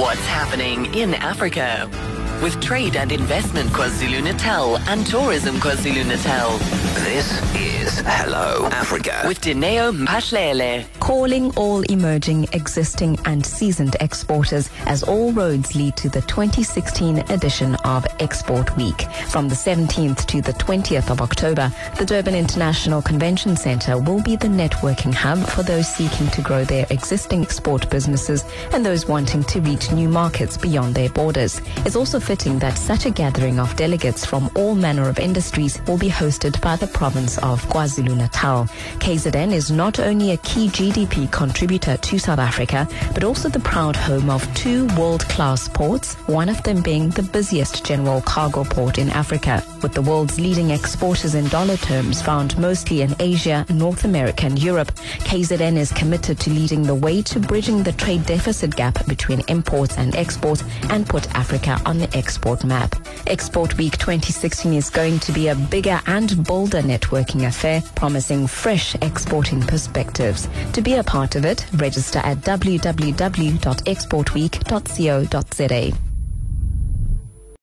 What's happening in Africa? With Trade and Investment KwaZulu Natal and Tourism KwaZulu Natal. This is Hello Africa. With Dineo Mphahlele. Calling all emerging, existing, and seasoned exporters as all roads lead to the 2016 edition of Export Week. From the 17th to the 20th of October, the Durban International Convention Center will be the networking hub for those seeking to grow their existing export businesses and those wanting to reach new markets beyond their borders. It's also fitting that such a gathering of delegates from all manner of industries will be hosted by the province of KwaZulu-Natal. KZN is not only a key GDP contributor to South Africa, but also the proud home of two world-class ports, one of them being the busiest general cargo port in Africa, with the world's leading exporters in dollar terms found mostly in Asia, North America and Europe. KZN is committed to leading the way to bridging the trade deficit gap between imports and exports and put Africa on the export map. Export Week 2016 is going to be a bigger and bolder networking affair, promising fresh exporting perspectives. To be a part of it, register at www.exportweek.co.za.